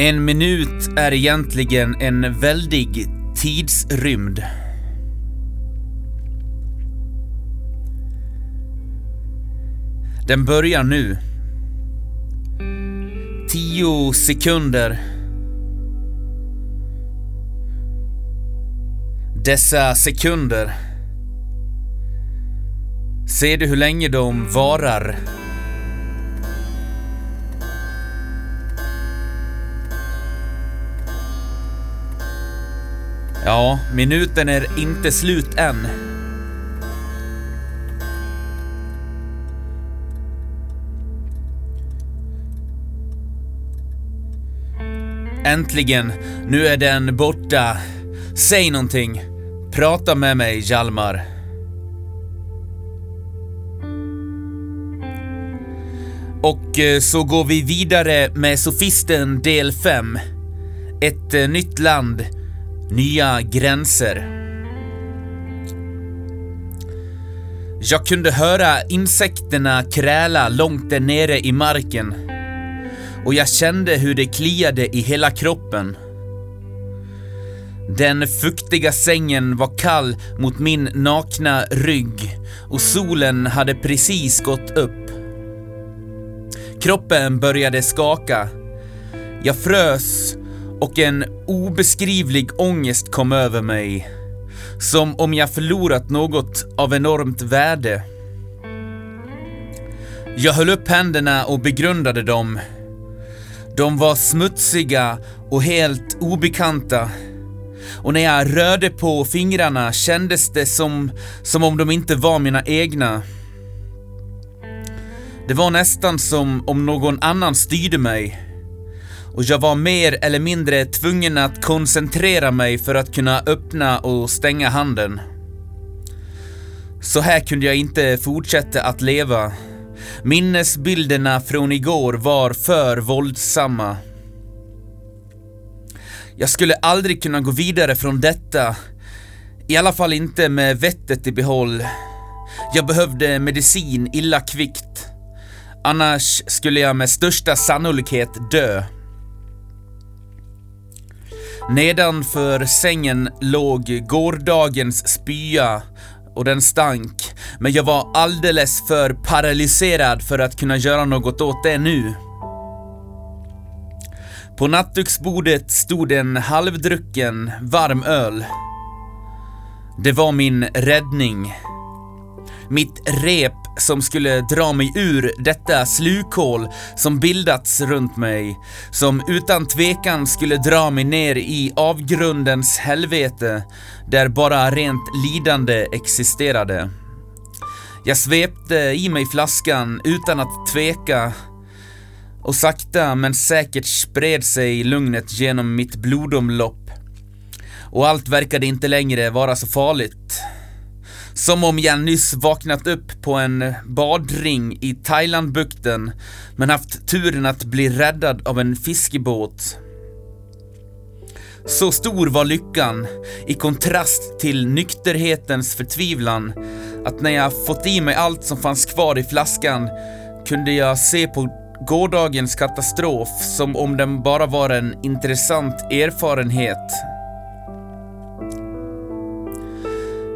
En minut är egentligen en väldig tidsrymd. Den börjar nu. Tio sekunder. Dessa sekunder. Ser du hur länge de varar? Ja, minuten är inte slut än. Äntligen, nu är den borta. Säg någonting. Prata med mig, Hjalmar. Och eh, så går vi vidare med Sofisten del 5. Ett eh, nytt land, nya gränser. Jag kunde höra insekterna kräla långt där nere i marken. Och jag kände hur det kliade i hela kroppen. Den fuktiga sängen var kall mot min nakna rygg och solen hade precis gått upp. Kroppen började skaka. Jag frös och en obeskrivlig ångest kom över mig. Som om jag förlorat något av enormt värde. Jag höll upp händerna och begrundade dem. De var smutsiga och helt obekanta. Och när jag rörde på fingrarna kändes det som, som om de inte var mina egna. Det var nästan som om någon annan styrde mig. Och jag var mer eller mindre tvungen att koncentrera mig för att kunna öppna och stänga handen. Så här kunde jag inte fortsätta att leva. Minnesbilderna från igår var för våldsamma. Jag skulle aldrig kunna gå vidare från detta. I alla fall inte med vettet i behåll. Jag behövde medicin illa kvickt. Annars skulle jag med största sannolikhet dö. Nedanför sängen låg gårdagens spya och den stank, men jag var alldeles för paralyserad för att kunna göra något åt det nu. På nattduksbordet stod en halvdrucken, varm öl. Det var min räddning. Mitt rep som skulle dra mig ur detta slukhål som bildats runt mig, som utan tvekan skulle dra mig ner i avgrundens helvete, där bara rent lidande existerade. Jag svepte i mig flaskan utan att tveka och sakta men säkert spred sig lugnet genom mitt blodomlopp. Och allt verkade inte längre vara så farligt. Som om jag nyss vaknat upp på en badring i Thailandbukten men haft turen att bli räddad av en fiskebåt. Så stor var lyckan, i kontrast till nykterhetens förtvivlan, att när jag fått i mig allt som fanns kvar i flaskan kunde jag se på gårdagens katastrof som om den bara var en intressant erfarenhet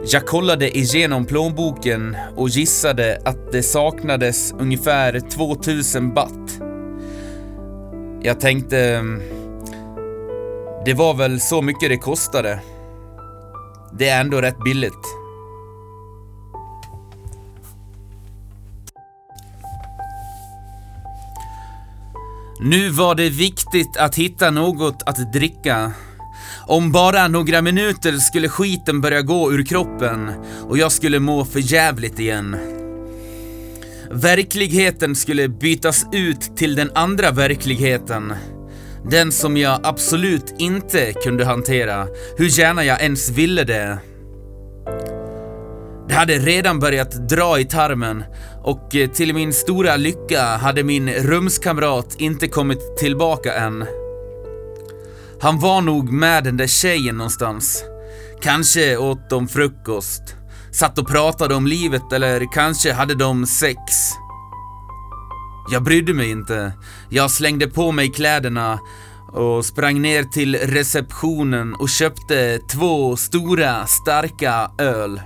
Jag kollade igenom plånboken och gissade att det saknades ungefär 2000 baht. Jag tänkte... Mm, det var väl så mycket det kostade. Det är ändå rätt billigt. Nu var det viktigt att hitta något att dricka om bara några minuter skulle skiten börja gå ur kroppen och jag skulle må för jävligt igen. Verkligheten skulle bytas ut till den andra verkligheten. Den som jag absolut inte kunde hantera, hur gärna jag ens ville det. Det hade redan börjat dra i tarmen och eh, till min stora lycka hade min rumskamrat inte kommit tillbaka än. Han var nog med den där tjejen någonstans. Kanske åt de frukost. Satt och pratade om livet eller kanske hade de sex. Jag brydde mig inte. Jag slängde på mig kläderna och sprang ner till receptionen och köpte två stora starka öl.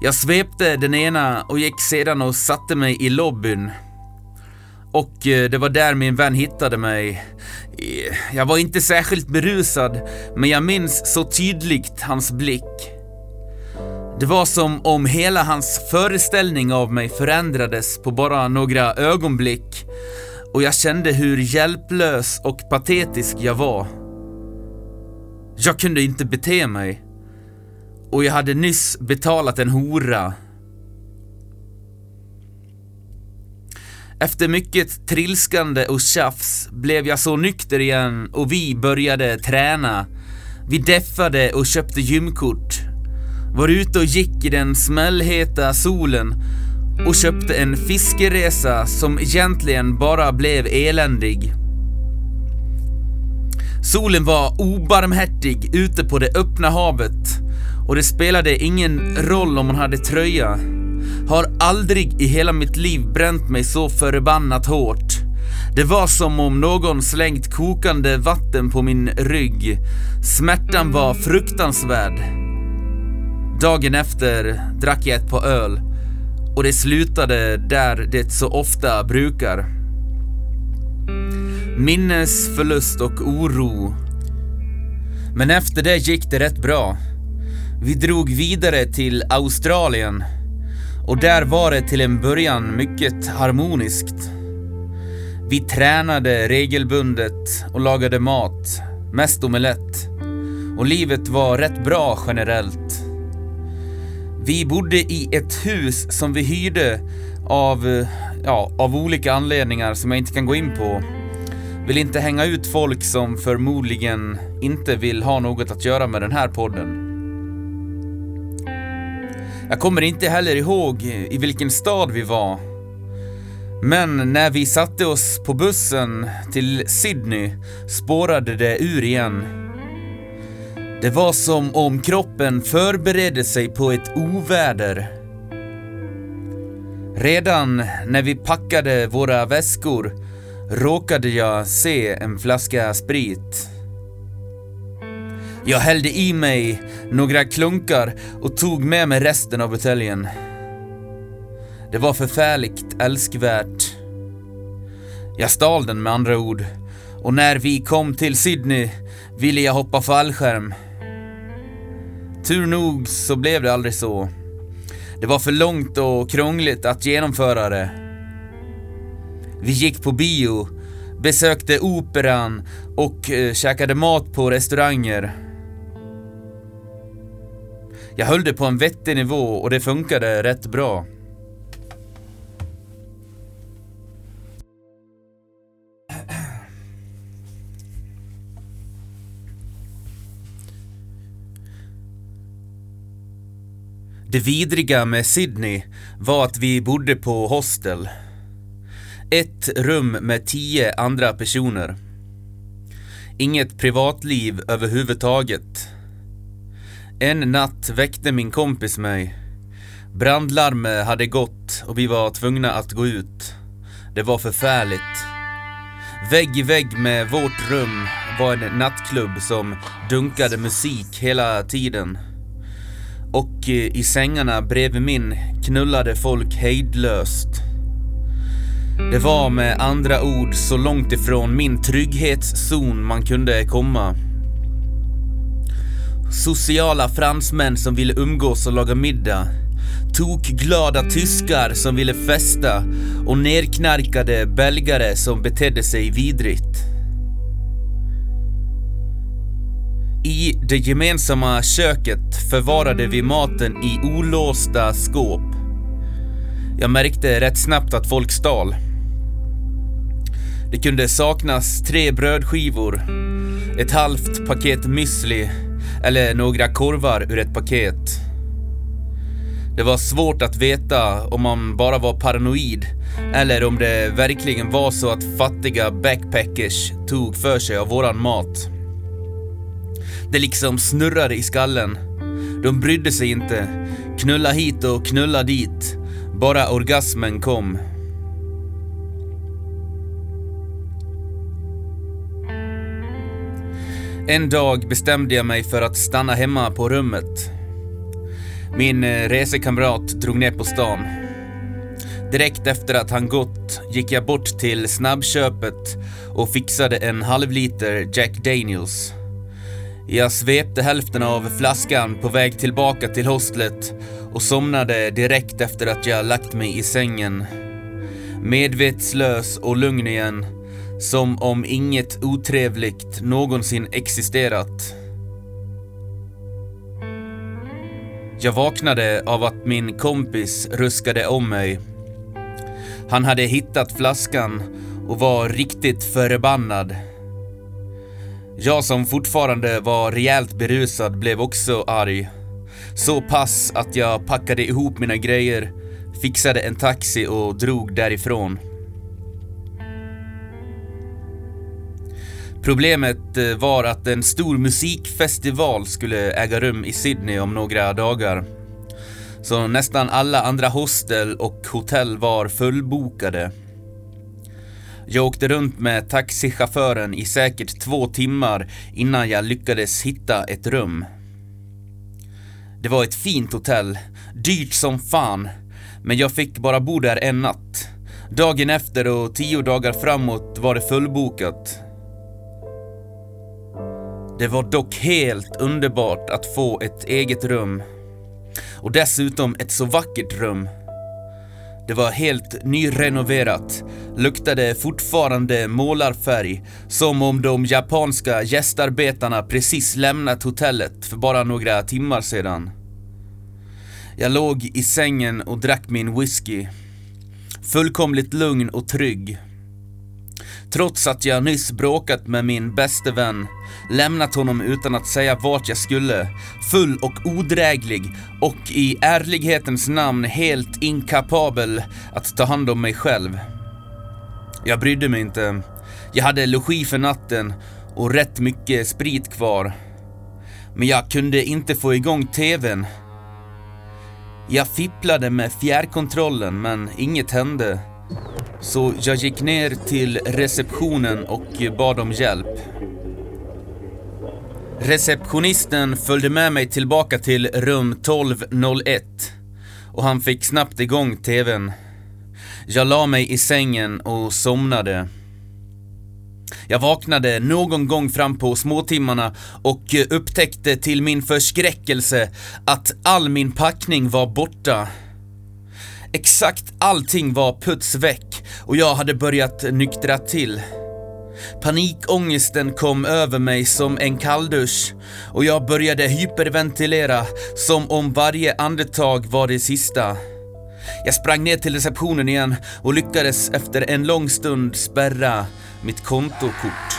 Jag svepte den ena och gick sedan och satte mig i lobbyn. Och eh, det var där min vän hittade mig. Eh, jag var inte särskilt berusad, men jag minns så tydligt hans blick. Det var som om hela hans föreställning av mig förändrades på bara några ögonblick och jag kände hur hjälplös och patetisk jag var. Jag kunde inte bete mig. Och jag hade nyss betalat en hora. Efter mycket trilskande och tjafs blev jag så nykter igen och vi började träna. Vi deffade och köpte gymkort. Var ute och gick i den smällheta solen och köpte en fiskeresa som egentligen bara blev eländig. Solen var obarmhärtig ute på det öppna havet och det spelade ingen roll om man hade tröja. Har aldrig i hela mitt liv bränt mig så förbannat hårt. Det var som om någon slängt kokande vatten på min rygg. Smärtan var fruktansvärd. Dagen efter drack jag ett par öl och det slutade där det så ofta brukar. Minnesförlust och oro. Men efter det gick det rätt bra. Vi drog vidare till Australien och där var det till en början mycket harmoniskt. Vi tränade regelbundet och lagade mat, mest omelett. Och livet var rätt bra generellt. Vi bodde i ett hus som vi hyrde av, ja, av olika anledningar som jag inte kan gå in på. Vill inte hänga ut folk som förmodligen inte vill ha något att göra med den här podden. Jag kommer inte heller ihåg i vilken stad vi var. Men när vi satte oss på bussen till Sydney spårade det ur igen. Det var som om kroppen förberedde sig på ett oväder. Redan när vi packade våra väskor råkade jag se en flaska sprit. Jag hällde i mig några klunkar och tog med mig resten av buteljen. Det var förfärligt älskvärt. Jag stal den med andra ord och när vi kom till Sydney ville jag hoppa fallskärm. Tur nog så blev det aldrig så. Det var för långt och krångligt att genomföra det. Vi gick på bio, besökte operan och eh, käkade mat på restauranger. Jag höll det på en vettig nivå och det funkade rätt bra. Det vidriga med Sydney var att vi bodde på hostel. Ett rum med tio andra personer. Inget privatliv överhuvudtaget. En natt väckte min kompis mig. Brandlarmet hade gått och vi var tvungna att gå ut. Det var förfärligt. Vägg i vägg med vårt rum var en nattklubb som dunkade musik hela tiden. Och eh, i sängarna bredvid min knullade folk hejdlöst. Det var med andra ord så långt ifrån min trygghetszon man kunde komma. Sociala fransmän som ville umgås och laga middag. Tokglada tyskar som ville festa och nerknarkade belgare som betedde sig vidrigt. I det gemensamma köket förvarade vi maten i olåsta skåp. Jag märkte rätt snabbt att folk stal. Det kunde saknas tre brödskivor, ett halvt paket müsli eller några korvar ur ett paket. Det var svårt att veta om man bara var paranoid eller om det verkligen var så att fattiga backpackers tog för sig av våran mat. Det liksom snurrade i skallen. De brydde sig inte. Knulla hit och knulla dit. Bara orgasmen kom. En dag bestämde jag mig för att stanna hemma på rummet. Min eh, resekamrat drog ner på stan. Direkt efter att han gått gick jag bort till snabbköpet och fixade en halv liter Jack Daniels. Jag svepte hälften av flaskan på väg tillbaka till hostlet och somnade direkt efter att jag lagt mig i sängen. Medvetslös och lugn igen, som om inget otrevligt någonsin existerat. Jag vaknade av att min kompis ruskade om mig. Han hade hittat flaskan och var riktigt förbannad. Jag som fortfarande var rejält berusad blev också arg. Så pass att jag packade ihop mina grejer, fixade en taxi och drog därifrån. Problemet eh, var att en stor musikfestival skulle äga rum i Sydney om några dagar. Så nästan alla andra hostel och hotell var fullbokade. Jag åkte runt med taxichauffören i säkert två timmar innan jag lyckades hitta ett rum. Det var ett fint hotell, dyrt som fan, men jag fick bara bo där en natt. Dagen efter och tio dagar framåt var det fullbokat. Det var dock helt underbart att få ett eget rum. Och dessutom ett så vackert rum. Det var helt nyrenoverat, luktade fortfarande målarfärg, som om de japanska gästarbetarna precis lämnat hotellet för bara några timmar sedan. Jag låg i sängen och drack min whisky. Fullkomligt lugn och trygg. Trots att jag nyss bråkat med min bäste vän, lämnat honom utan att säga vart jag skulle, full och odräglig och i ärlighetens namn helt inkapabel att ta hand om mig själv. Jag brydde mig inte. Jag hade logi för natten och rätt mycket sprit kvar. Men jag kunde inte få igång TVn. Jag fipplade med fjärrkontrollen men inget hände. Så jag gick ner till receptionen och bad om hjälp. Receptionisten följde med mig tillbaka till rum 1201 och han fick snabbt igång TVn. Jag la mig i sängen och somnade. Jag vaknade någon gång fram på småtimmarna och upptäckte till min förskräckelse att all min packning var borta. Exakt allting var puts väck och jag hade börjat nyktra till. Panikångesten kom över mig som en kalldusch och jag började hyperventilera som om varje andetag var det sista. Jag sprang ner till receptionen igen och lyckades efter en lång stund spärra mitt kontokort.